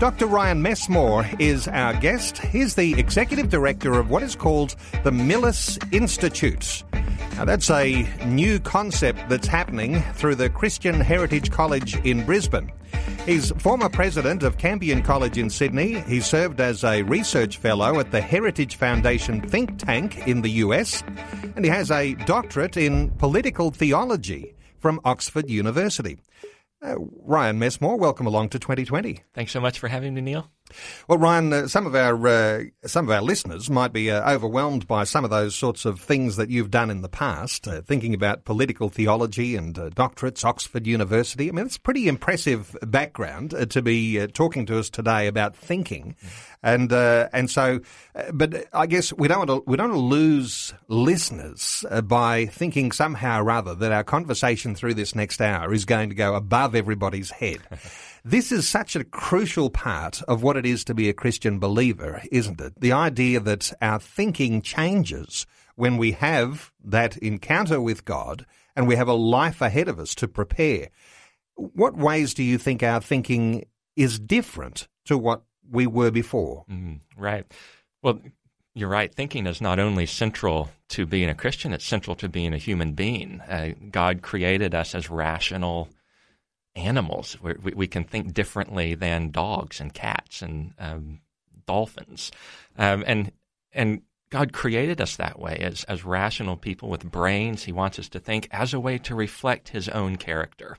Dr. Ryan Messmore is our guest. He's the executive director of what is called the Millis Institute. Now, that's a new concept that's happening through the Christian Heritage College in Brisbane. He's former president of Campion College in Sydney. He served as a research fellow at the Heritage Foundation think tank in the US, and he has a doctorate in political theology from Oxford University. Uh, Ryan Messmore, welcome along to 2020. Thanks so much for having me, Neil. Well, Ryan, uh, some of our uh, some of our listeners might be uh, overwhelmed by some of those sorts of things that you've done in the past. Uh, thinking about political theology and uh, doctorates, Oxford University. I mean, it's a pretty impressive background uh, to be talking to us today about thinking, and and so. but I guess we don't want to, we don't want to lose listeners by thinking somehow or other that our conversation through this next hour is going to go above everybody's head. This is such a crucial part of what it is to be a Christian believer, isn't it? The idea that our thinking changes when we have that encounter with God and we have a life ahead of us to prepare. What ways do you think our thinking is different to what we were before? Mm, right. Well, you're right. Thinking is not only central to being a Christian, it's central to being a human being. Uh, God created us as rational animals. We, we, can think differently than dogs and cats and um, dolphins, um, and and God created us that way as as rational people with brains. He wants us to think as a way to reflect His own character.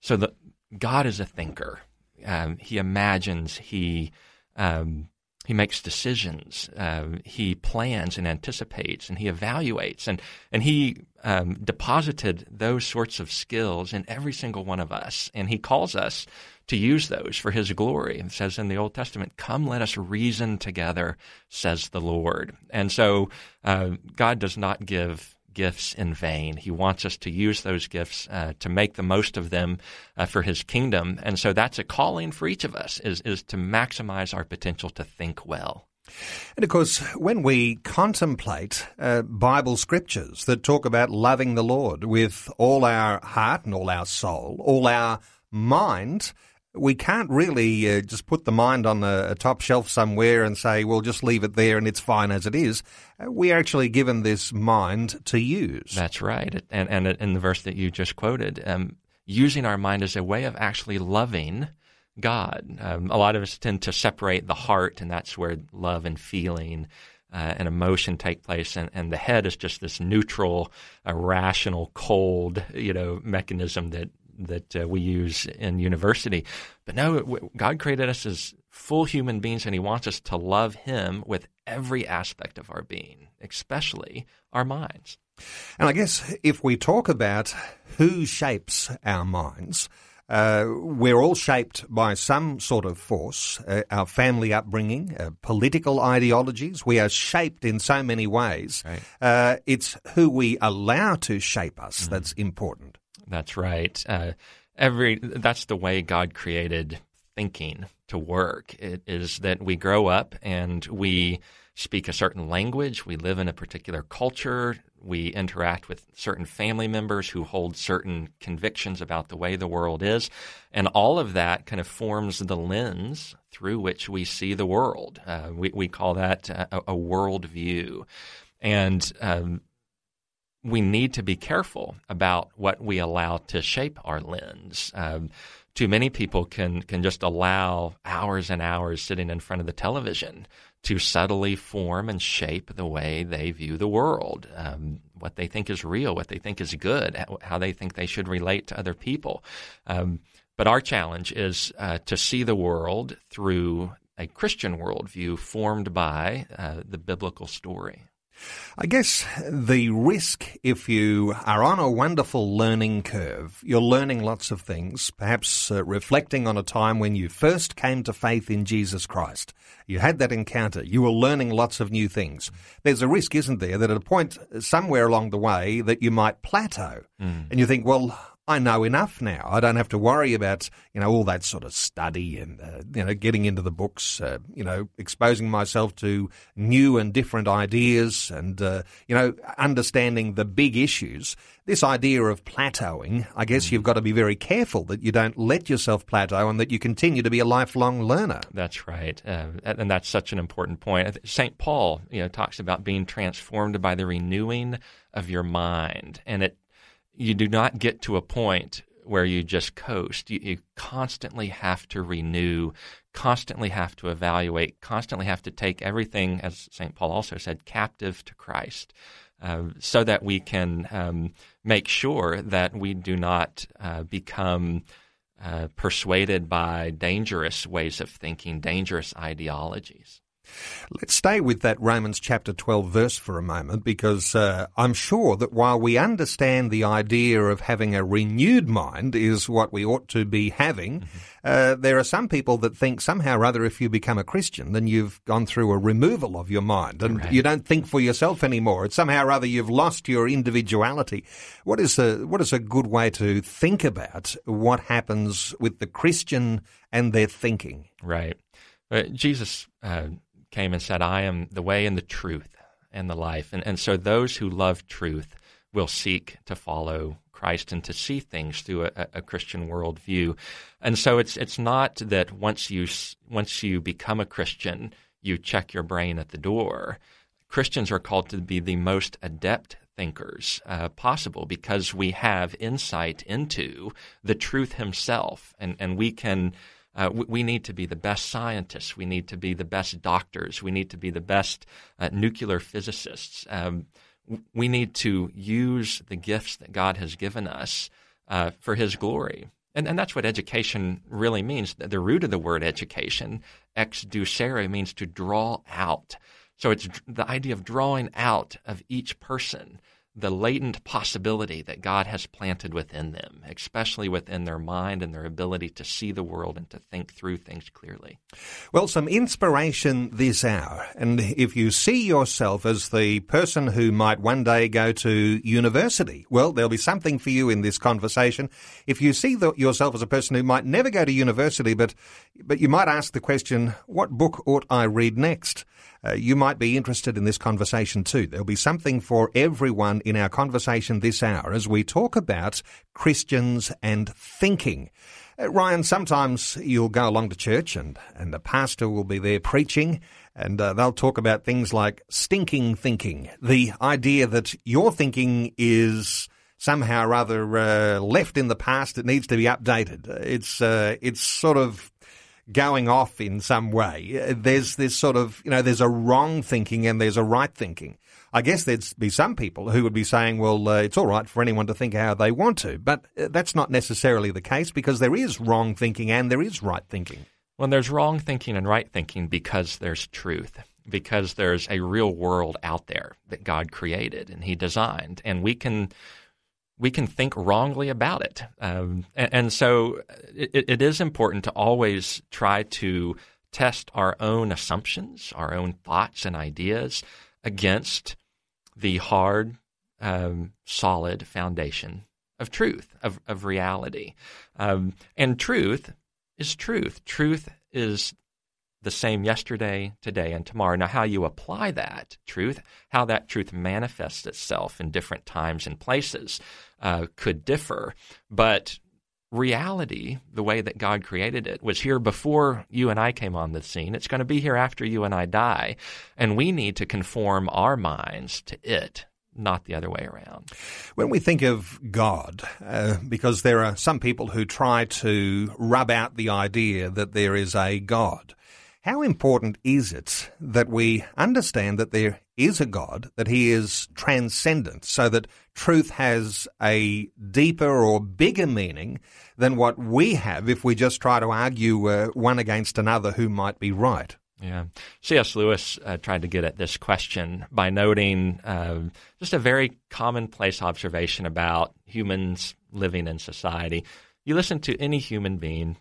So that God is a thinker. Um, he imagines. He um, he makes decisions. Uh, he plans and anticipates, and he evaluates, and and he um, deposited those sorts of skills in every single one of us, and he calls us to use those for his glory. It says in the Old Testament, "Come, let us reason together," says the Lord. And so, uh, God does not give gifts in vain. He wants us to use those gifts uh, to make the most of them uh, for His kingdom, and so that's a calling for each of us: is is to maximize our potential to think well. And of course, when we contemplate uh, Bible scriptures that talk about loving the Lord with all our heart and all our soul, all our mind, we can't really uh, just put the mind on a, a, top shelf somewhere and say, well, just leave it there and it's fine as it is. Uh, we are actually given this mind to use. That's right. And, and in the verse that you just quoted, um, using our mind as a way of actually loving God. Um, a lot of us tend to separate the heart, and that's where love and feeling uh, and emotion take place, and, and the head is just this neutral, uh, rational, cold, you know, mechanism that that uh, we use in university. But no, God created us as full human beings, and He wants us to love Him with every aspect of our being, especially our minds. And I guess if we talk about who shapes our minds, uh, we're all shaped by some sort of force, uh, our family upbringing, uh, political ideologies. We are shaped in so many ways. Right. Uh, it's who we allow to shape us mm-hmm. that's important. That's right. Uh, every that's the way God created thinking to work. It is that we grow up and we speak a certain language, we live in a particular culture, we interact with certain family members who hold certain convictions about the way the world is, and all of that kind of forms the lens through which we see the world. Uh, we, we call that a, a world view. And um, we need to be careful about what we allow to shape our lens. Um, too many people can can just allow hours and hours sitting in front of the television to subtly form and shape the way they view the world, um, what they think is real, what they think is good, how they think they should relate to other people. Um, but our challenge is uh, to see the world through a Christian worldview formed by uh, the biblical story. I guess the risk if you are on a wonderful learning curve, you're learning lots of things, perhaps uh, reflecting on a time when you first came to faith in Jesus Christ. You had that encounter. You were learning lots of new things. There's a risk, isn't there, that at a point somewhere along the way that you might plateau. Mm. And you think, well, I know enough now. I don't have to worry about you know all that sort of study and uh, you know getting into the books. Uh, you know, exposing myself to new and different ideas, and uh, you know understanding the big issues. This idea of plateauing, I guess you've got to be very careful that you don't let yourself plateau and that you continue to be a lifelong learner. That's right, uh, and that's such an important point. Saint Paul, you know, talks about being transformed by the renewing of your mind, and it you do not get to a point where you just coast. You, you, constantly have to renew, constantly have to evaluate, constantly have to take everything, as St. Paul also said, captive to Christ, uh, so that we can um, make sure that we do not uh, become uh, persuaded by dangerous ways of thinking, dangerous ideologies. Let's stay with that Romans chapter 12 verse for a moment because uh, I'm sure that while we understand the idea of having a renewed mind is what we ought to be having, mm-hmm. uh, there are some people that think somehow or other if you become a Christian, then you've gone through a removal of your mind and right. you don't think for yourself anymore. It's somehow or other you've lost your individuality. What is a, what is a good way to think about what happens with the Christian and their thinking? Right. Uh, Jesus uh, came and said, I am the way and the truth and the life. And, and so those who love truth will seek to follow Christ and to see things through a, a, Christian worldview. And so it's it's not that once you once you become a Christian, you check your brain at the door. Christians are called to be the most adept thinkers uh, possible because we have insight into the truth himself, and and we can uh, we, we, need to be the best scientists. We need to be the best doctors. We need to be the best uh, nuclear physicists. Um, we need to use the gifts that God has given us uh, for His glory. And, and that's what education really means. The root of the word education, exducere, means to draw out. So it's the idea of drawing out of each person the latent possibility that God has planted within them, especially within their mind and their ability to see the world and to think through things clearly. Well, some inspiration this hour. And if you see yourself as the person who might one day go to university, well, there'll be something for you in this conversation. If you see the, yourself as a person who might never go to university, but, but you might ask the question, what book ought I read next? Uh, you might be interested in this conversation too. There'll be something for everyone in our conversation this hour as we talk about Christians and thinking. Uh, Ryan, sometimes you'll go along to church and, and the pastor will be there preaching and uh, they'll talk about things like stinking thinking, the idea that your thinking is somehow rather uh, left in the past. It needs to be updated. It's uh, it's sort of going off in some way. There's this sort of, you know, there's a wrong thinking and there's a right thinking. I guess there'd be some people who would be saying, well, uh, it's all right for anyone to think how they want to. But uh, that's not necessarily the case because there is wrong thinking and there is right thinking. Well, there's wrong thinking and right thinking because there's truth, because there's a real world out there that God created and He designed. And we can we can think wrongly about it. Um, and, and, so it, it is important to always try to test our own assumptions, our own thoughts and ideas against the hard, um, solid foundation of truth, of, of reality. Um, and truth is truth. Truth is the same yesterday, today, and tomorrow. Now, how you apply that truth, how that truth manifests itself in different times and places, uh, could differ. But reality, the way that God created it, was here before you and I came on the scene. It's going to be here after you and I die. And we need to conform our minds to it not the other way around. When we think of God, uh, because there are some people who try to rub out the idea that there is a God, how important is it that we understand that there is a God, that he is transcendent, so that truth has a deeper or bigger meaning than what we have if we just try to argue uh, one against another who might be right? Yeah. C.S. Lewis uh, tried to get at this question by noting uh, just a very commonplace observation about humans living in society. You listen to any human being,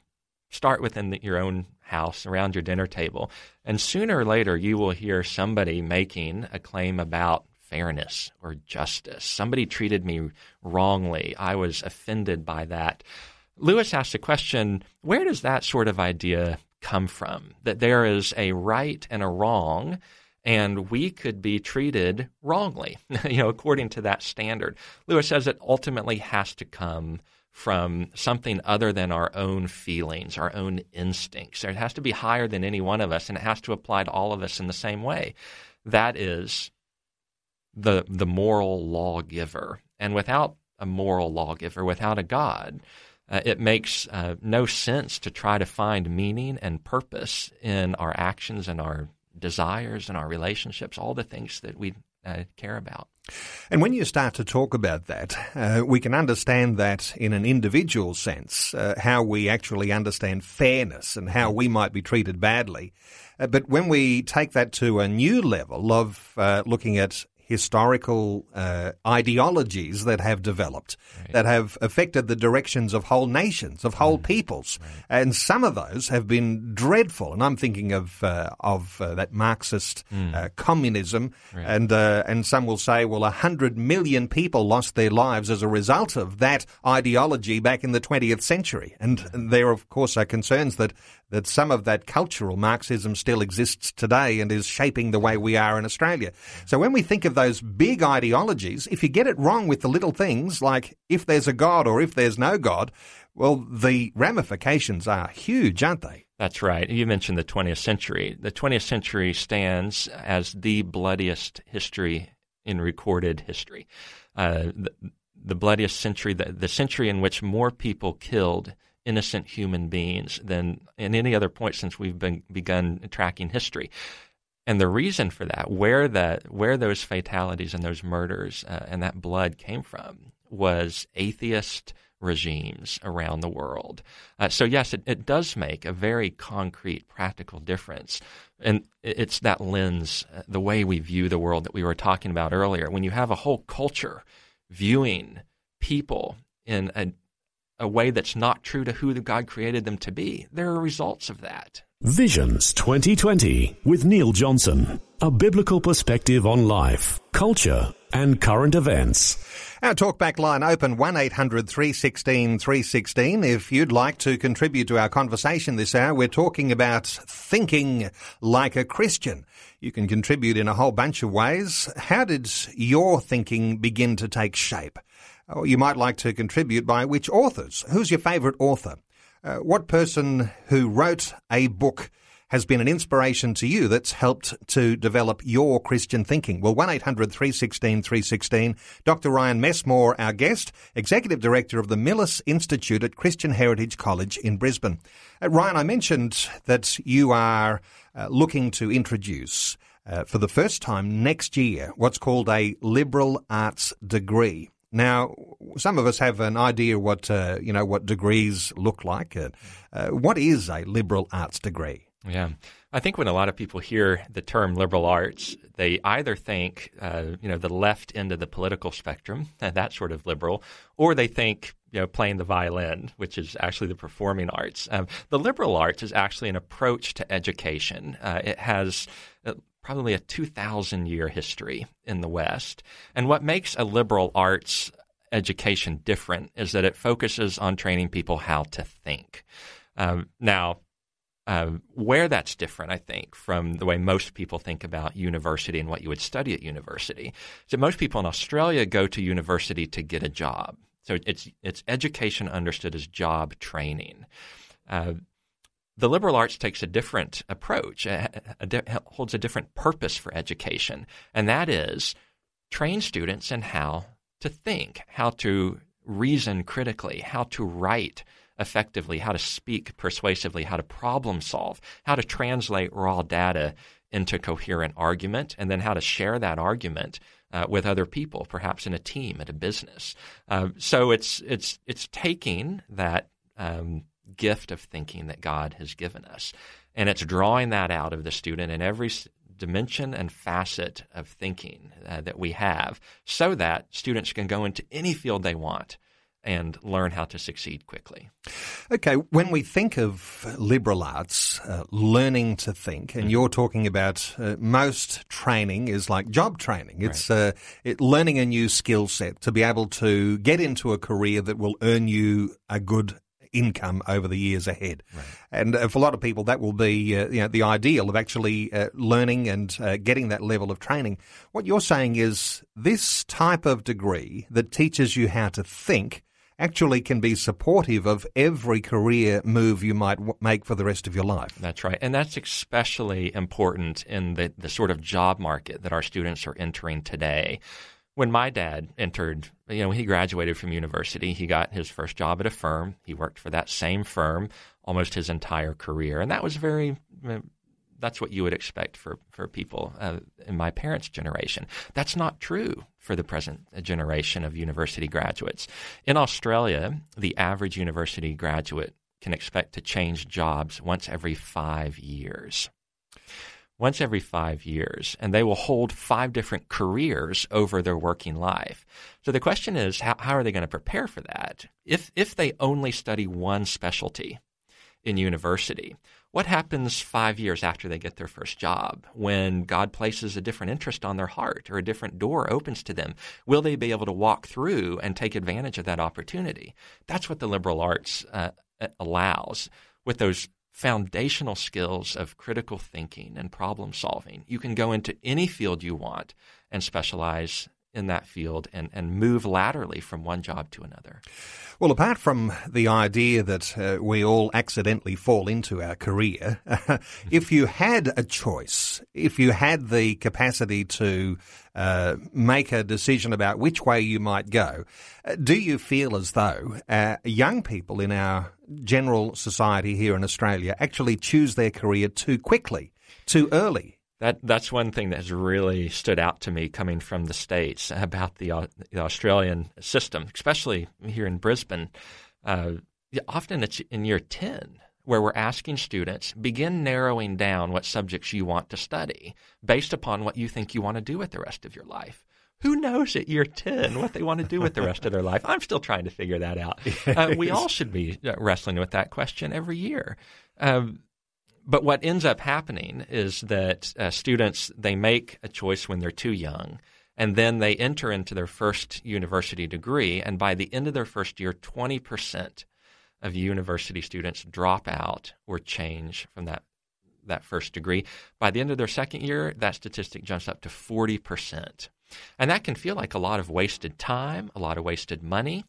start within the, your own house, around your dinner table, and sooner or later you will hear somebody making a claim about fairness or justice. Somebody treated me wrongly. I was offended by that. Lewis asked the question where does that sort of idea come from? That there is a right and a wrong, and we could be treated wrongly, you know, according to that standard. Lewis says it ultimately has to come from something other than our own feelings, our own instincts. It has to be higher than any one of us, and it has to apply to all of us in the same way. That is the the moral lawgiver. And without a moral lawgiver, without a God, uh, it makes uh, no sense to try to find meaning and purpose in our actions and our desires and our relationships, all the things that we uh, care about. And when you start to talk about that, uh, we can understand that in an individual sense, uh, how we actually understand fairness and how we might be treated badly. Uh, but when we take that to a new level of uh, looking at historical uh, ideologies that have developed right. that have affected the directions of whole nations, of whole mm. peoples, right. and some of those have been dreadful. And I'm thinking of uh, of uh, that Marxist mm. Uh, communism, right. and uh, and some will say, well, a hundred million people lost their lives as a result of that ideology back in the 20th century. And, and there, of course, are concerns that that some of that cultural Marxism still exists today and is shaping the way we are in Australia. So when we think of those big ideologies, if you get it wrong with the little things like if there's a God or if there's no God, well, the ramifications are huge, aren't they? That's right. You mentioned the 20th century. The 20th century stands as the bloodiest history in recorded history. Uh, the, the bloodiest century, the, the century in which more people killed innocent human beings than in any other point since we've been begun tracking history. And the reason for that, where that where those fatalities and those murders uh, and that blood came from, was atheist regimes around the world. Uh, so yes, it, it does make a very concrete, practical difference, and it's that lens, uh, the way we view the world that we were talking about earlier. When you have a whole culture viewing people in a a way that's not true to who God created them to be. There are results of that. Visions 2020 with Neil Johnson. A biblical perspective on life, culture, and current events. Our talkback line open 1800 316 316. If you'd like to contribute to our conversation this hour, we're talking about thinking like a Christian. You can contribute in a whole bunch of ways. How did your thinking begin to take shape? Or you might like to contribute by which authors. Who's your favourite author? Uh, what person who wrote a book has been an inspiration to you that's helped to develop your Christian thinking? Well, 800 316 316. Dr. Ryan Messmore, our guest, Executive Director of the Millis Institute at Christian Heritage College in Brisbane. Uh, Ryan, I mentioned that you are uh, looking to introduce uh, for the first time next year what's called a liberal arts degree. Now, some of us have an idea what uh, you know what degrees look like. Uh, uh, what is a liberal arts degree? Yeah, I think when a lot of people hear the term liberal arts, they either think uh, you know the left end of the political spectrum, that sort of liberal, or they think you know playing the violin, which is actually the performing arts. Um, the liberal arts is actually an approach to education. Uh, it has uh, probably a 2,000 year history in the West. And what makes a liberal arts education different is that it focuses on training people how to think. Um, now, uh, where that's different, I think, from the way most people think about university and what you would study at university, is that most people in Australia go to university to get a job. So it's it's education understood as job training. Uh, the liberal arts takes a different approach, a, a, a, holds a different purpose for education, and that is train students in how to think, how to reason critically, how to write effectively, how to speak persuasively, how to problem solve, how to translate raw data into coherent argument, and then how to share that argument uh, with other people, perhaps in a team at a business. Uh, so it's it's it's taking that um, gift of thinking that God has given us, and it's drawing that out of the student in every dimension and facet of thinking uh, that we have, so that students can go into any field they want and learn how to succeed quickly. Okay, when we think of liberal arts, uh, learning to think, and mm-hmm. you're talking about uh, most training is like job training. It's right. uh, it, learning a new skill set to be able to get into a career that will earn you a good income over the years ahead. Right. And uh, for a lot of people, that will be uh, you know, the ideal of actually uh, learning and uh, getting that level of training. What you're saying is this type of degree that teaches you how to think actually can be supportive of every career move you might w- make for the rest of your life. That's right. And that's especially important in the, the sort of job market that our students are entering today. When my dad entered, you know, he graduated from university, he got his first job at a firm. He worked for that same firm almost his entire career. And that was very that's what you would expect for for people uh, in my parents' generation. That's not true for the present generation of university graduates. In Australia, the average university graduate can expect to change jobs once every five years. Once every five years, and they will hold five different careers over their working life. So the question is, how, how are they going to prepare for that? If if they only study one specialty in university, what happens five years after they get their first job when God places a different interest on their heart or a different door opens to them? Will they be able to walk through and take advantage of that opportunity? That's what the liberal arts uh, allows with those foundational skills of critical thinking and problem solving. You can go into any field you want and specialize in that field and, and move laterally from one job to another. Well, apart from the idea that uh, we all accidentally fall into our career, if you had a choice, if you had the capacity to uh, make a decision about which way you might go, uh, do you feel as though uh, young people in our general society here in Australia actually choose their career too quickly, too early? That that's one thing that has really stood out to me coming from the states about the, uh, the Australian system, especially here in Brisbane. Uh, often it's in year ten where we're asking students begin narrowing down what subjects you want to study based upon what you think you want to do with the rest of your life. Who knows at year 10 what they want to do with the rest of their life? I'm still trying to figure that out. Uh, we all should be uh, wrestling with that question every year. Um, but what ends up happening is that uh, students they make a choice when they're too young and then they enter into their first university degree and by the end of their first year 20% of university students drop out or change from that that first degree. By the end of their second year that statistic jumps up to 40% and that can feel like a lot of wasted time a lot of wasted money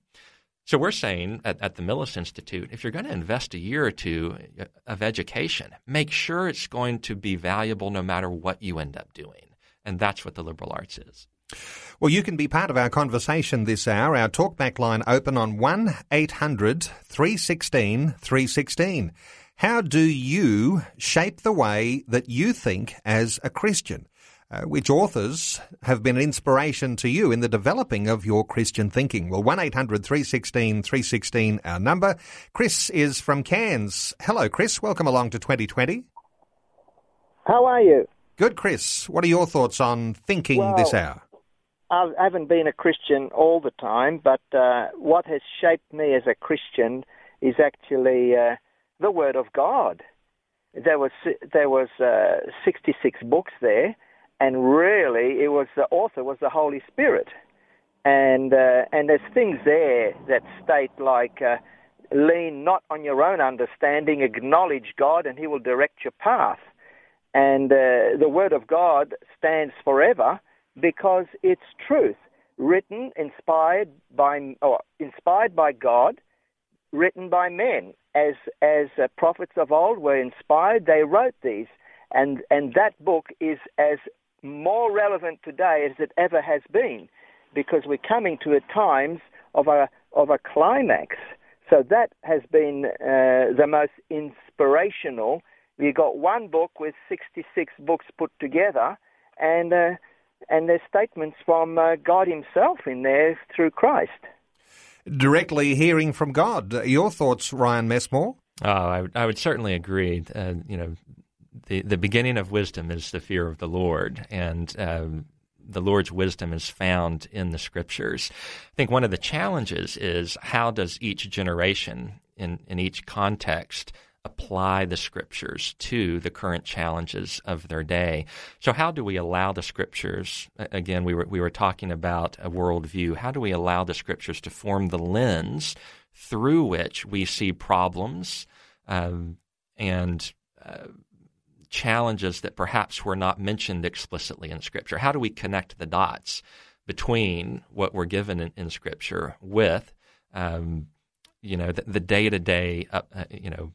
so we're saying at, at, the Millis Institute, if you're going to invest a year or two uh, of education, make sure it's going to be valuable no matter what you end up doing. And that's what the liberal arts is. Well, you can be part of our conversation this hour. Our talkback line open on 1 800 316 316. How do you shape the way that you think as a Christian? Uh, which authors have been an inspiration to you in the developing of your Christian thinking. Well, 1 800 316 316, our number. Chris is from Cairns. Hello, Chris. Welcome along to 2020. How are you? Good, Chris. What are your thoughts on thinking well, this hour? I haven't been a Christian all the time, but uh, what has shaped me as a Christian is actually uh, the Word of God. There was there was uh, 66 books there, and really it was the author was the Holy Spirit, and uh, and there's things there that state like uh, lean not on your own understanding, acknowledge God, and He will direct your path, and uh, the Word of God stands forever because it's truth, written, inspired by or inspired by God, written by men. As as uh, prophets of old were inspired, they wrote these, and and that book is as more relevant today as it ever has been because we're coming to a times of a, of a climax. So that has been uh, the most inspirational. We got one book with 66 books put together, and uh, and there's statements from uh, God Himself in there through Christ. Directly hearing from God. Your thoughts, Ryan Messmore? Oh, I, would, I would certainly agree. Uh, you know, the the beginning of wisdom is the fear of the Lord, and um, the Lord's wisdom is found in the Scriptures. I think one of the challenges is how does each generation in in each context apply the scriptures to the current challenges of their day. So, how do we allow the scriptures? Again, we were we were talking about a worldview. How do we allow the scriptures to form the lens through which we see problems um, and uh, challenges that perhaps were not mentioned explicitly in Scripture? How do we connect the dots between what we're given in, in Scripture with um, you know the day to day you know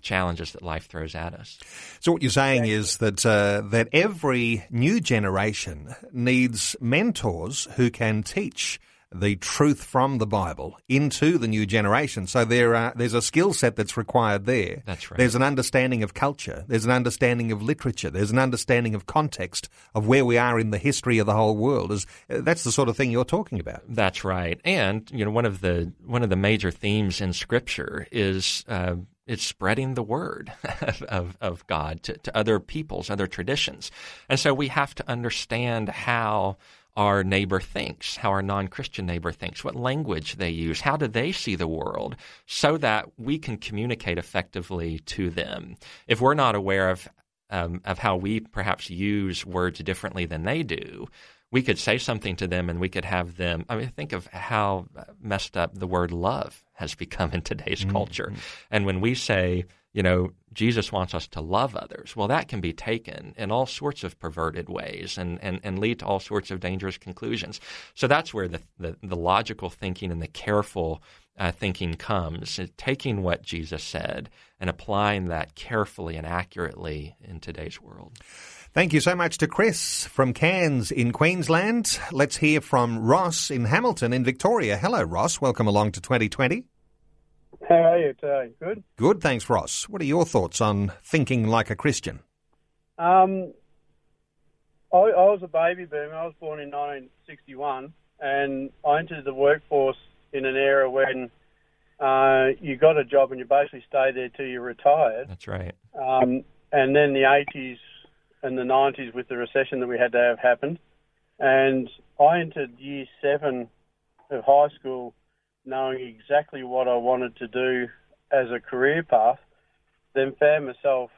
challenges that life throws at us. So what you're saying is that uh, that every new generation needs mentors who can teach the truth from the Bible into the new generation. So there are, there's a skill set that's required there. That's right. There's an understanding of culture. There's an understanding of literature. There's an understanding of context of where we are in the history of the whole world. Is that's the sort of thing you're talking about. That's right. And you know one of the one of the major themes in Scripture is. Uh, it's spreading the word of, of God to, to other peoples, other traditions. And so we have to understand how our neighbor thinks, how our non Christian neighbor thinks, what language they use, how do they see the world, so that we can communicate effectively to them. If we're not aware of, um, of how we perhaps use words differently than they do, we could say something to them and we could have them. I mean, think of how messed up the word love has become in today's mm-hmm. culture. And when we say, you know, Jesus wants us to love others, well, that can be taken in all sorts of perverted ways and, and, and lead to all sorts of dangerous conclusions. So that's where the, the, the logical thinking and the careful uh, thinking comes, taking what Jesus said and applying that carefully and accurately in today's world. Thank you so much to Chris from Cairns in Queensland. Let's hear from Ross in Hamilton in Victoria. Hello, Ross. Welcome along to 2020. How are you today? Good? Good, thanks, Ross. What are your thoughts on thinking like a Christian? Um, I, I was a baby boomer. I was born in 1961, and I entered the workforce in an era when uh, you got a job and you basically stayed there till you retired. That's right. Um, and then the 80s and the 90s with the recession that we had to have happened. And I entered year seven of high school knowing exactly what I wanted to do as a career path. Then found myself,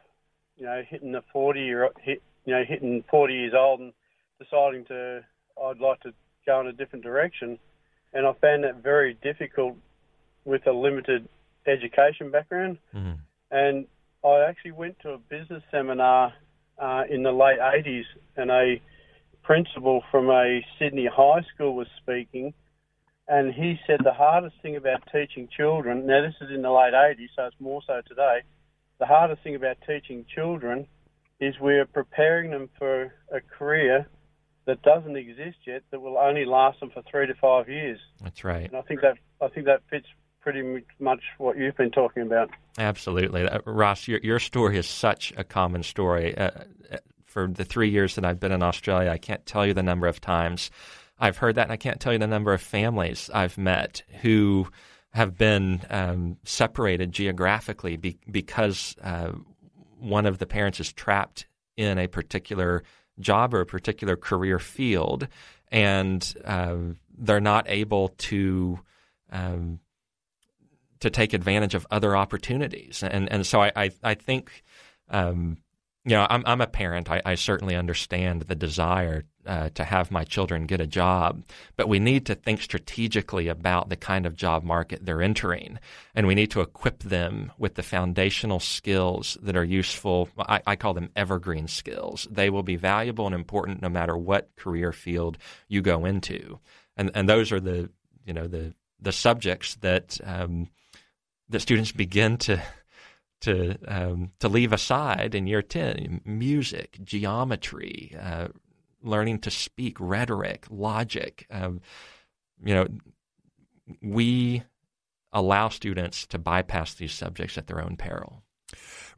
you know, hitting the 40 year, hit, you know, hitting 40 years old and deciding to, I'd like to go in a different direction. And I found that very difficult with a limited education background. Mm-hmm. And I actually went to a business seminar uh, in the late 80s, and a principal from a Sydney high school was speaking, and he said the hardest thing about teaching children, now this is in the late 80s, so it's more so today, the hardest thing about teaching children is we're preparing them for a career that doesn't exist yet that will only last them for three to five years. That's right. And I think that I think that fits pretty much what you've been talking about. Absolutely. Uh, Ross, your, your story is such a common story. Uh, uh, for the three years that I've been in Australia, I can't tell you the number of times I've heard that, and I can't tell you the number of families I've met who have been um, separated geographically be, because uh, one of the parents is trapped in a particular job or a particular career field, and uh, they're not able to um, to take advantage of other opportunities. And and so I I, I think. Um, you know, I'm, I'm a parent. I, I certainly understand the desire uh, to have my children get a job, but we need to think strategically about the kind of job market they're entering, and we need to equip them with the foundational skills that are useful. I, I call them evergreen skills. They will be valuable and important no matter what career field you go into, and and those are the you know the the subjects that um, students begin to to um, to leave aside in year ten: music, geometry, uh, learning to speak rhetoric, logic. Um, you know, we allow students to bypass these subjects at their own peril.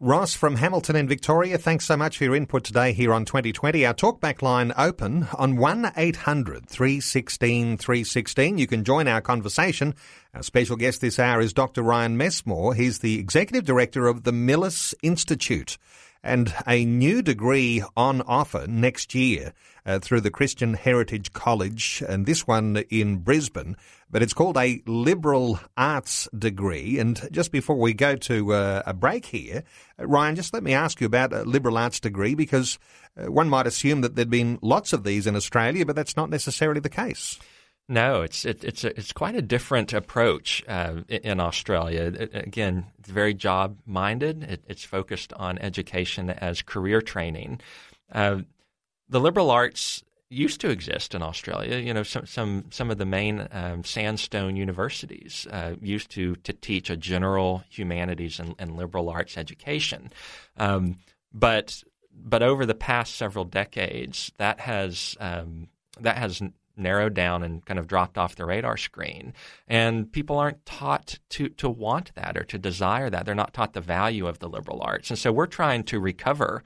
Ross from Hamilton in Victoria, thanks so much for your input today here on 2020. Our talkback line open on 1 800 316 316. You can join our conversation. Our special guest this hour is Dr. Ryan Messmore. He's the Executive Director of the Millis Institute and a new degree on offer next year uh, through the Christian Heritage College, and this one in Brisbane. But it's called a liberal arts degree. And just before we go to uh, a break here, uh, Ryan, just let me ask you about a liberal arts degree because uh, one might assume that there'd been lots of these in Australia, but that's not necessarily the case. No, it's it, it's a, it's quite a different approach uh, in Australia. It, again, it's very job minded. It, it's focused on education as career training. Uh, the liberal arts used to exist in Australia. You know, some some some of the main um, sandstone universities uh, used to to teach a general humanities and, and liberal arts education, um, but but over the past several decades, that has um, that has narrowed down and kind of dropped off the radar screen. And people aren't taught to, to want that or to desire that. They're not taught the value of the liberal arts. And so we're trying to recover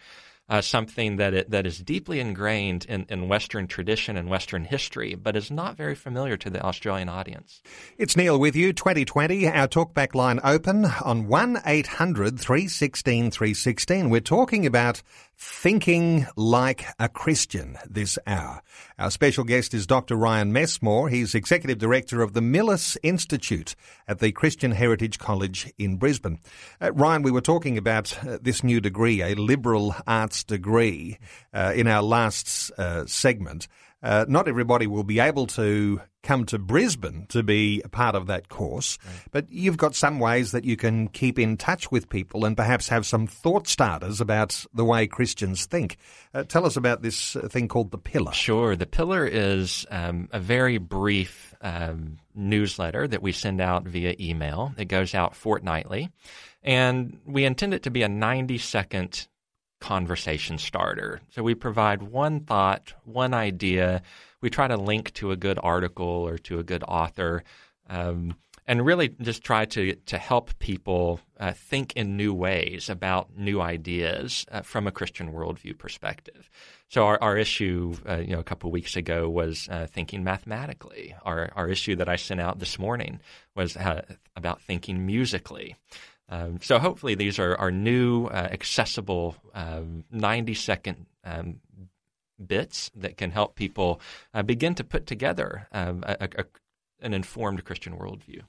uh, something that it, that is deeply ingrained in, in Western tradition and Western history, but is not very familiar to the Australian audience. It's Neil with you, 2020. Our talkback line open on 1 800 316 316. We're talking about Thinking Like a Christian this hour. Our special guest is Dr. Ryan Messmore. He's Executive Director of the Millis Institute at the Christian Heritage College in Brisbane. Uh, Ryan, we were talking about uh, this new degree, a liberal arts degree, uh, in our last uh, segment. Uh, not everybody will be able to come to Brisbane to be a part of that course, right. but you've got some ways that you can keep in touch with people and perhaps have some thought starters about the way Christians think. Uh, tell us about this uh, thing called The Pillar. Sure. The Pillar is um, a very brief um, newsletter that we send out via email. It goes out fortnightly, and we intend it to be a 90 second conversation starter. So we provide one thought, one idea. We try to link to a good article or to a good author, um, and really just try to to help people uh, think in new ways about new ideas uh, from a Christian worldview perspective. So our, our issue, uh, you know, a couple weeks ago was uh, thinking mathematically. Our our issue that I sent out this morning was uh, about thinking musically. Um, so hopefully these are, are new, uh, accessible, um, 90 second um, bits that can help people uh, begin to put together um, a, a, an informed Christian worldview.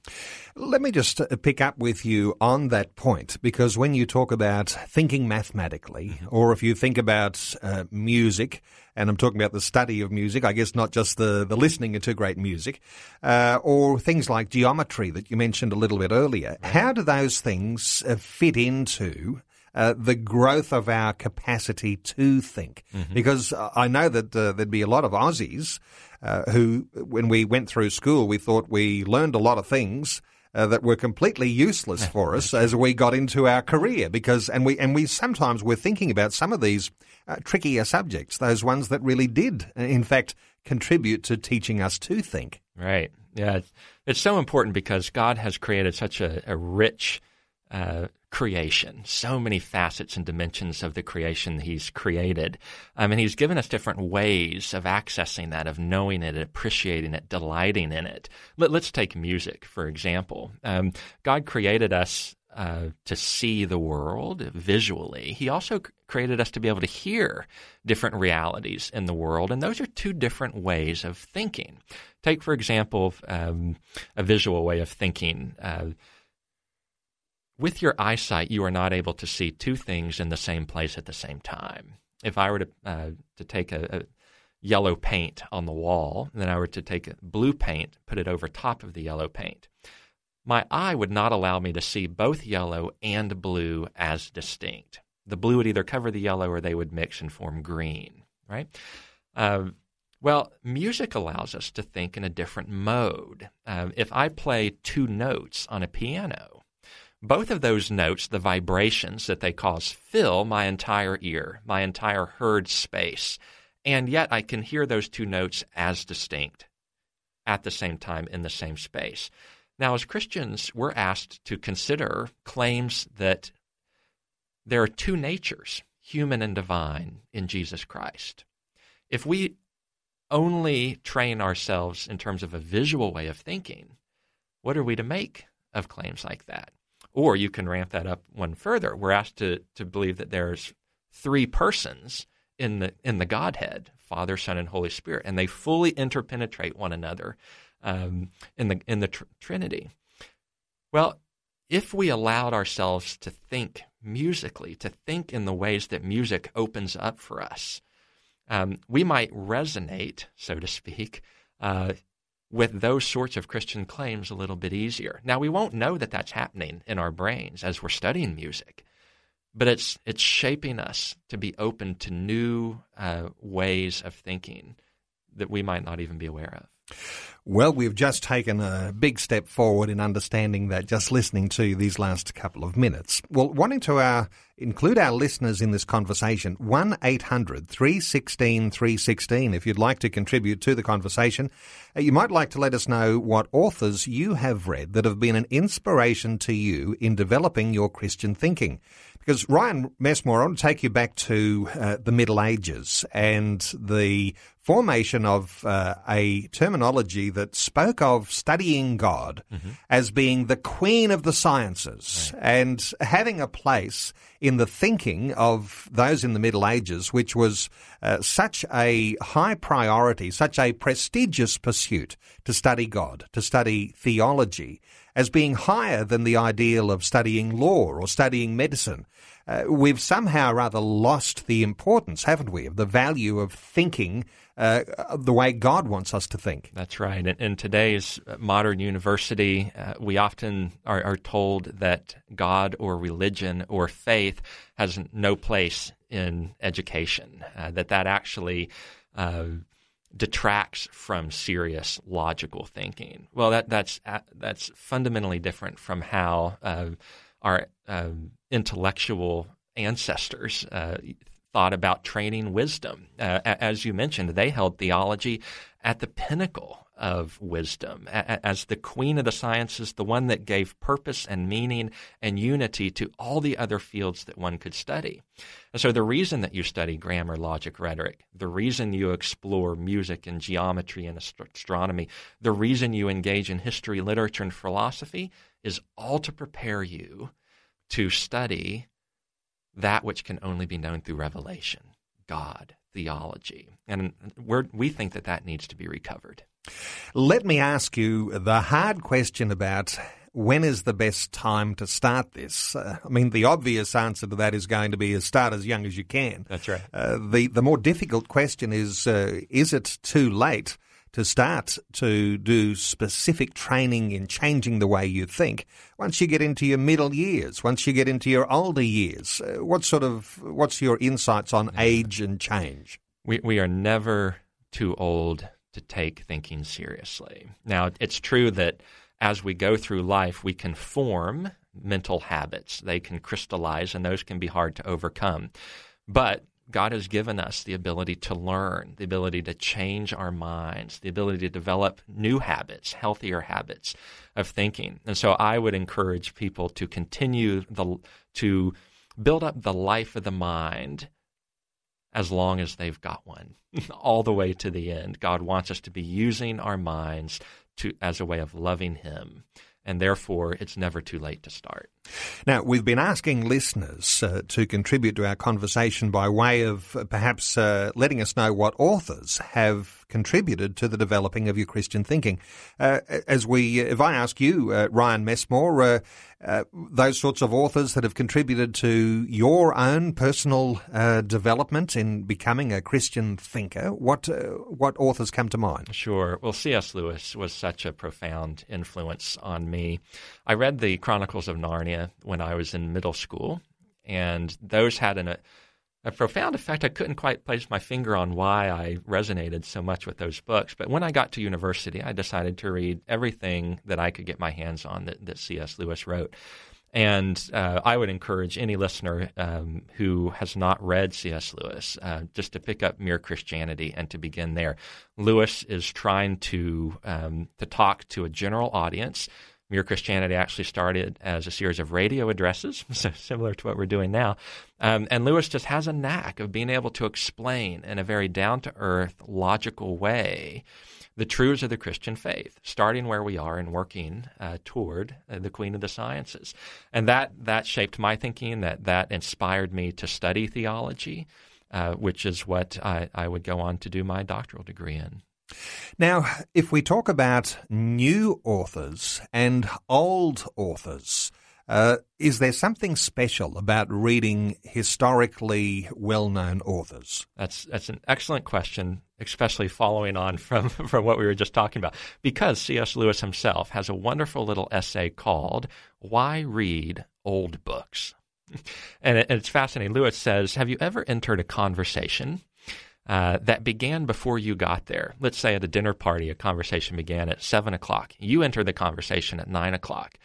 Let me just uh, pick up with you on that point because when you talk about thinking mathematically, mm-hmm. or if you think about uh, music, and I'm talking about the study of music, I guess not just the, the listening to great music, uh, or things like geometry that you mentioned a little bit earlier. How do those things uh, fit into uh, the growth of our capacity to think. Mm-hmm. Because I know that uh, there'd be a lot of Aussies uh, who, when we went through school, we thought we learned a lot of things. Uh, that were completely useless for us as we got into our career because and we and we sometimes were thinking about some of these uh, trickier subjects, those ones that really did, uh, in fact, contribute to teaching us to think. Right. Yeah. It's so important because God has created such a, a rich uh, creation, so many facets and dimensions of the creation He's created. Um, and He's given us different ways of accessing that, of knowing it, appreciating it, delighting in it. Let, us take music, for example. Um, God created us uh, to see the world visually. He also created us to be able to hear different realities in the world, and those are two different ways of thinking. Take, for example, um, a visual way of thinking. Uh, with your eyesight, you are not able to see two things in the same place at the same time. If I were to uh, to take a, a yellow paint on the wall, and then I were to take blue paint, put it over top of the yellow paint my eye would not allow me to see both yellow and blue as distinct. The blue would either cover the yellow or they would mix and form green, right? Uh, well, music allows us to think in a different mode. Uh, if I play two notes on a piano, both of those notes, the vibrations that they cause, fill my entire ear, my entire heard space. and yet I can hear those two notes as distinct at the same time in the same space. Now, as Christians, we're asked to consider claims that there are two natures, human and divine, in Jesus Christ. If we only train ourselves in terms of a visual way of thinking, what are we to make of claims like that? Or you can ramp that up one further. We're asked to, to believe that there's three persons in the in the Godhead, Father, Son, and Holy Spirit, and they fully interpenetrate one another um, in the in the tr- Trinity. Well, if we allowed ourselves to think musically, to think in the ways that music opens up for us, um, we might resonate, so to speak, uh, with those sorts of Christian claims a little bit easier. Now, we won't know that that's happening in our brains as we're studying music, but it's it's shaping us to be open to new uh, ways of thinking that we might not even be aware of. Well, we've just taken a big step forward in understanding that just listening to these last couple of minutes. Well, wanting to uh, include our listeners in this conversation, 1 800 316 316, if you'd like to contribute to the conversation. Uh, you might like to let us know what authors you have read that have been an inspiration to you in developing your Christian thinking. Because Ryan Messmore, I want to take you back to uh, the Middle Ages and the formation of uh, a terminology that spoke of studying God mm-hmm. as being the queen of the sciences right. and having a place in the thinking of those in the Middle Ages, which was uh, such a high priority, such a prestigious pursuit to study God, to study theology, as being higher than the ideal of studying law or studying medicine. Uh, we've somehow rather lost the importance, haven't we, of the value of thinking uh, the way God wants us to think. That's right. In, in today's modern university, uh, we often are, are, told that God or religion or faith has no place in education. Uh, that that actually uh, detracts from serious logical thinking. Well, that that's uh, that's fundamentally different from how uh, our intellectual ancestors thought about training wisdom. Uh, as you mentioned, they held theology at the pinnacle of wisdom, as the queen of the sciences, the one that gave purpose and meaning and unity to all the other fields that one could study. And so, the reason that you study grammar, logic, rhetoric, the reason you explore music and geometry and astronomy, the reason you engage in history, literature, and philosophy is all to prepare you to study that which can only be known through revelation, God, theology. And we think that that needs to be recovered. Let me ask you the hard question about when is the best time to start this? Uh, I mean, the obvious answer to that is going to be start as young as you can. That's right. Uh, the the more difficult question is uh, is it too late to start to do specific training in changing the way you think once you get into your middle years, once you get into your older years? Uh, what sort of what's your insights on age and change? We we are never too old to take thinking seriously. Now, it's true that as we go through life, we can form mental habits. They can crystallize, and those can be hard to overcome. But God has given us the ability to learn, the ability to change our minds, the ability to develop new habits, healthier habits of thinking. And so I would encourage people to continue the to build up the life of the mind as long as they've got one, all the way to the end. God wants us to be using our minds to as a way of loving him and therefore it's never too late to start. Now, we've been asking listeners uh, to contribute to our conversation by way of uh, perhaps uh, letting us know what authors have contributed to the developing of your Christian thinking. Uh, as we, if I ask you, uh, Ryan Messmore, uh, those sorts of authors that have contributed to your own personal development in becoming a Christian thinker, what what authors come to mind? Sure. Well, C.S. Lewis was such a profound influence on me. I read the Chronicles of Narnia when I was in middle school, and those had an, a, a profound effect. I couldn't quite place my finger on why I resonated so much with those books. But when I got to university, I decided to read everything that I could get my hands on that, that C.S. Lewis wrote. And uh, I would encourage any listener um, who has not read C.S. Lewis uh, just to pick up Mere Christianity and to begin there. Lewis is trying to um, to talk to a general audience. Mere Christianity actually started as a series of radio addresses, so similar to what we're doing now. Um, and Lewis just has a knack of being able to explain in a very down to earth, logical way the truths of the Christian faith, starting where we are and working uh, toward uh, the Queen of the Sciences. And that, that shaped my thinking, that, that inspired me to study theology, uh, which is what I, I would go on to do my doctoral degree in. Now, if we talk about new authors and old authors, uh, is there something special about reading historically well-known authors? That's that's an excellent question, especially following on from from what we were just talking about. Because C.S. Lewis himself has a wonderful little essay called "Why Read Old Books," and, it, and it's fascinating. Lewis says, "Have you ever entered a conversation?" Uh, that began before you got there. Let's say at a dinner party, a conversation began at seven o'clock. You enter the conversation at nine o'clock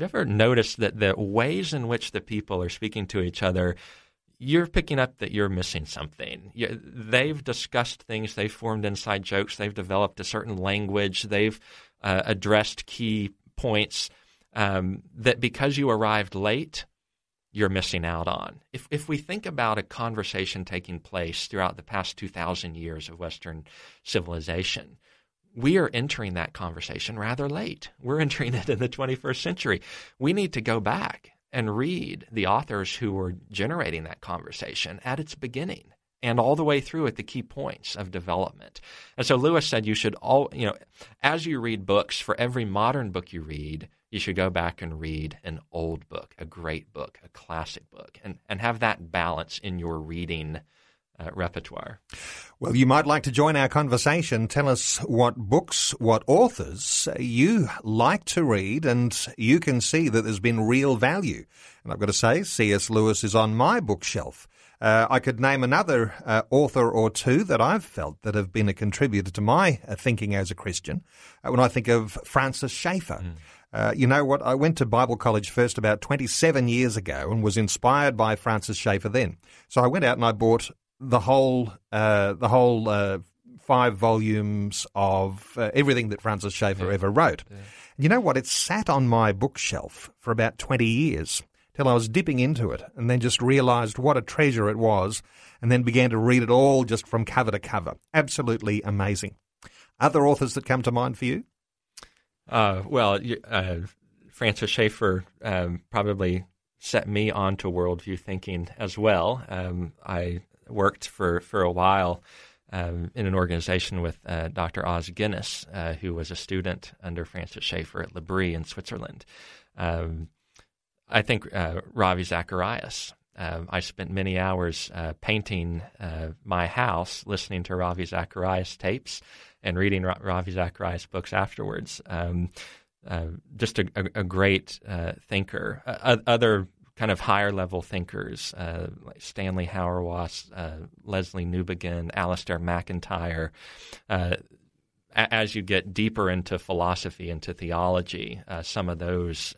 you ever noticed that the ways in which the people are speaking to each other, you're picking up that you're missing something. You, they've discussed things, they've formed inside jokes, they've developed a certain language, they've uh, addressed key points um, that because you arrived late, you're missing out on. If, if we think about a conversation taking place throughout the past 2,000 years of Western civilization, we are entering that conversation rather late. We're entering it in the 21st century. We need to go back and read the authors who were generating that conversation at its beginning and all the way through at the key points of development. And so Lewis said you should all, you know, as you read books, for every modern book you read, you should go back and read an old book, a great book, a classic book, and, and have that balance in your reading uh, repertoire. Well, you might like to join our conversation. Tell us what books, what authors you like to read, and you can see that there's been real value. And I've got to say, C.S. Lewis is on my bookshelf. Uh, I could name another uh, author or two that I've felt that have been a contributor to my uh, thinking as a Christian. Uh, when I think of Francis Schaeffer. Mm. Uh, you know what? I went to Bible college first about 27 years ago and was inspired by Francis Schaeffer then. So I went out and I bought the whole uh, the whole uh, five volumes of uh, everything that Francis Schaeffer yeah. ever wrote. Yeah. You know what? It sat on my bookshelf for about twenty years till I was dipping into it, and then just realised what a treasure it was, and then began to read it all just from cover to cover. Absolutely amazing. Other authors that come to mind for you? Uh, well, uh, Francis Schaeffer um, probably set me on to worldview thinking as well. Um, I worked for, for a while um, in an organization with uh, Dr. Os Guinness, uh, who was a student under Francis Schaeffer at L'Abri in Switzerland. Um, I think uh, Ravi Zacharias. Um, I spent many hours uh, painting my house, listening to Ravi Zacharias tapes, and reading Ra- Ravi Zacharias books afterwards. Um, uh, just a, a, a great thinker. other kind of higher level thinkers uh, like Stanley Hauerwas, uh, Lesslie Newbigin, Alasdair MacIntyre. Uh, as you get deeper into philosophy, into theology, uh, some of those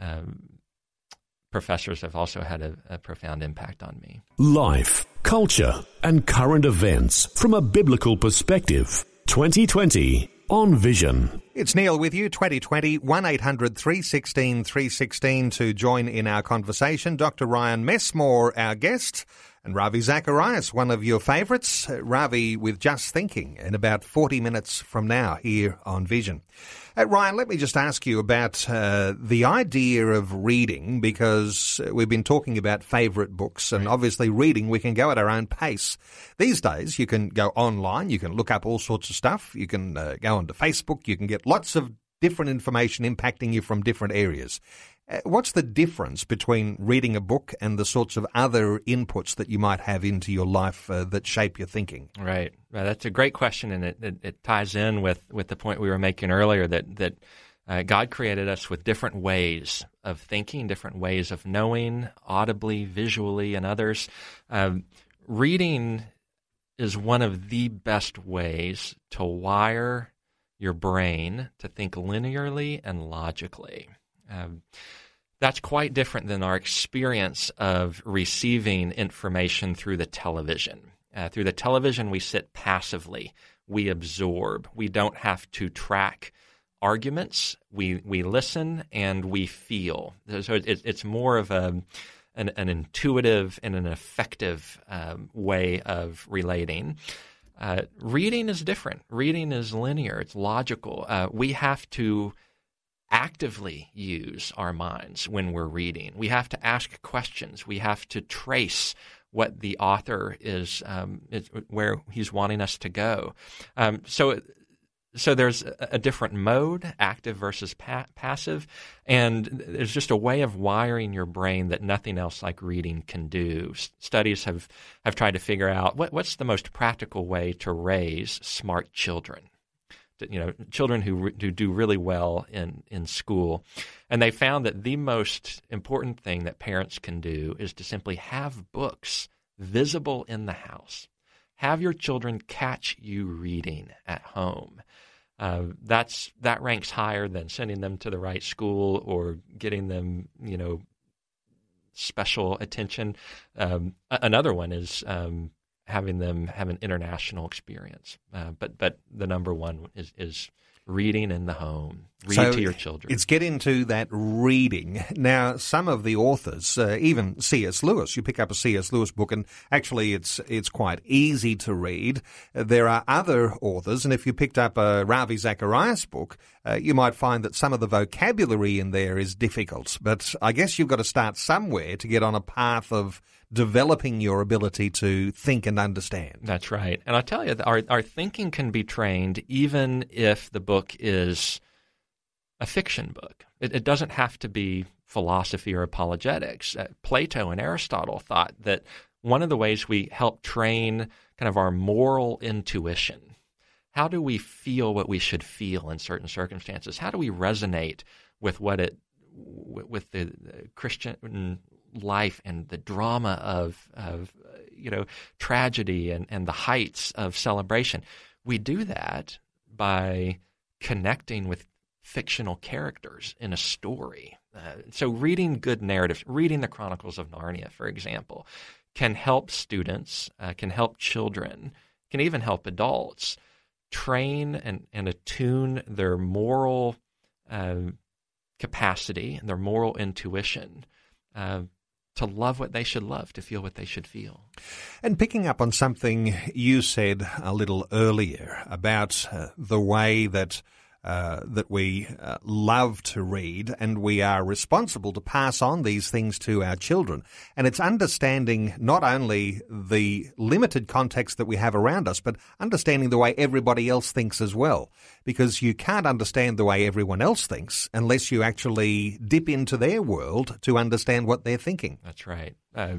um, professors have also had a, a profound impact on me. Life, culture, and current events from a biblical perspective. 2020 on Vision. It's Neil with you, 2020, 1800 316 316 to join in our conversation. Dr. Ryan Messmore, our guest, and Ravi Zacharias, one of your favourites. Ravi with Just Thinking in about 40 minutes from now here on Vision. Uh, Ryan, let me just ask you about uh, the idea of reading because we've been talking about favourite books and obviously reading we can go at our own pace. These days you can go online, you can look up all sorts of stuff, you can uh, go onto Facebook, you can get lots of different information impacting you from different areas. Uh, what's the difference between reading a book and the sorts of other inputs that you might have into your life uh, that shape your thinking? Right. That's a great question, and it, it, it, ties in with, with the point we were making earlier that that uh, God created us with different ways of thinking, different ways of knowing, audibly, visually, and others. Um, reading is one of the best ways to wire your brain to think linearly and logically. Um, That's quite different than our experience of receiving information through the television. Uh, through the television, we sit passively, we absorb, we don't have to track arguments. We we listen and we feel. So it, it's more of a an, an, intuitive and an effective um, way of relating. Uh, reading is different. Reading is linear. It's logical. Uh, we have to actively use our minds when we're reading. We have to ask questions. We have to trace what the author is, um, is where he's wanting us to go. Um, so so there's a different mode, active versus pa- passive, and there's just a way of wiring your brain that nothing else like reading can do. S- studies have, have tried to figure out what, what's the most practical way to raise smart children. You know, children who, re- who do really well in, in school. And they found that the most important thing that parents can do is to simply have books visible in the house. Have your children catch you reading at home. Uh, that's that ranks higher than sending them to the right school or getting them, you know, special attention. Um, another one is um, having them have an international experience. Uh, but but the number one is is reading in the home. Read so to your children. It's get into that reading. Now, some of the authors, uh, even C.S. Lewis, you pick up a C.S. Lewis book, and actually, it's it's quite easy to read. Uh, there are other authors, and if you picked up a Ravi Zacharias book, uh, you might find that some of the vocabulary in there is difficult. But I guess you've got to start somewhere to get on a path of developing your ability to think and understand. That's right. And I tell you, our, our thinking can be trained even if the book is a fiction book. It, it doesn't have to be philosophy or apologetics. Uh, Plato and Aristotle thought that one of the ways we help train kind of our moral intuition how do we feel what we should feel in certain circumstances? How do we resonate with what it with the Christian life and the drama of, of you know tragedy and, and the heights of celebration. We do that by connecting with fictional characters in a story. Uh, so, reading good narratives, reading the Chronicles of Narnia, for example, can help students, uh, can help children, can even help adults train and, and attune their moral uh, capacity and their moral intuition uh, to love what they should love, to feel what they should feel. And picking up on something you said a little earlier about uh, the way that uh, that we uh, love to read and we are responsible to pass on these things to our children. And it's understanding not only the limited context that we have around us, but understanding the way everybody else thinks as well. Because you can't understand the way everyone else thinks unless you actually dip into their world to understand what they're thinking. That's right. Uh,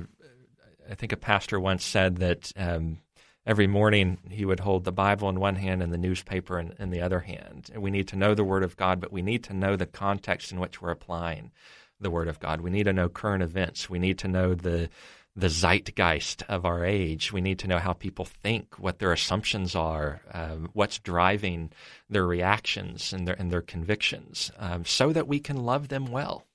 I think a pastor once said that um, every morning he would hold the Bible in one hand and the newspaper in, in, the other hand. And we need to know the Word of God, but we need to know the context in which we're applying the Word of God. We need to know current events. We need to know the the zeitgeist of our age. We need to know how people think, what their assumptions are, um, what's driving their reactions and their and their convictions, um, so that we can love them well.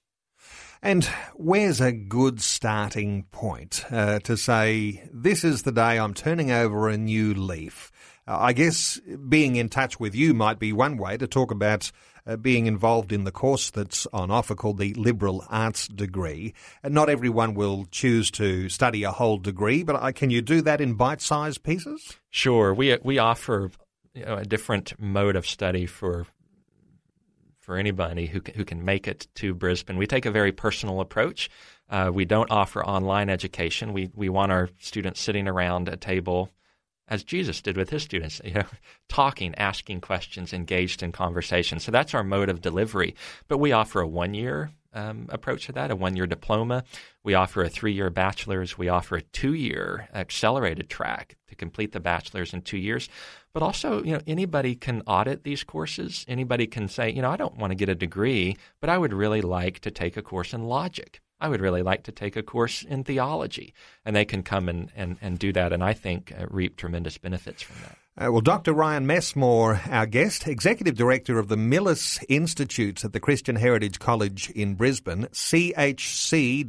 And where's a good starting point uh, to say, this is the day I'm turning over a new leaf? Uh, I guess being in touch with you might be one way to talk about uh, being involved in the course that's on offer called the liberal arts degree. And not everyone will choose to study a whole degree, but uh, can you do that in bite-sized pieces? Sure. We we offer you know, a different mode of study for for anybody who can, who can make it to Brisbane. We take a very personal approach. Uh, we don't offer online education. We we want our students sitting around a table, as Jesus did with his students, you know, talking, asking questions, engaged in conversation. So that's our mode of delivery. But we offer a one year um, approach to that, a one year diploma. We offer a three year bachelor's. We offer a two year accelerated track to complete the bachelor's in two years. But also, you know, anybody can audit these courses. Anybody can say, you know, I don't want to get a degree, but I would really like to take a course in logic. I would really like to take a course in theology. And they can come and, and, and do that, and I think uh, reap tremendous benefits from that. Uh, well, Dr. Ryan Messmore, our guest, Executive Director of the Millis Institutes at the Christian Heritage College in Brisbane, chc.edu.au,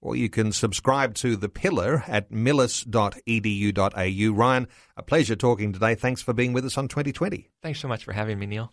or you can subscribe to The Pillar at millis.edu.au. Ryan, a pleasure talking today. Thanks for being with us on 2020. Thanks so much for having me, Neil.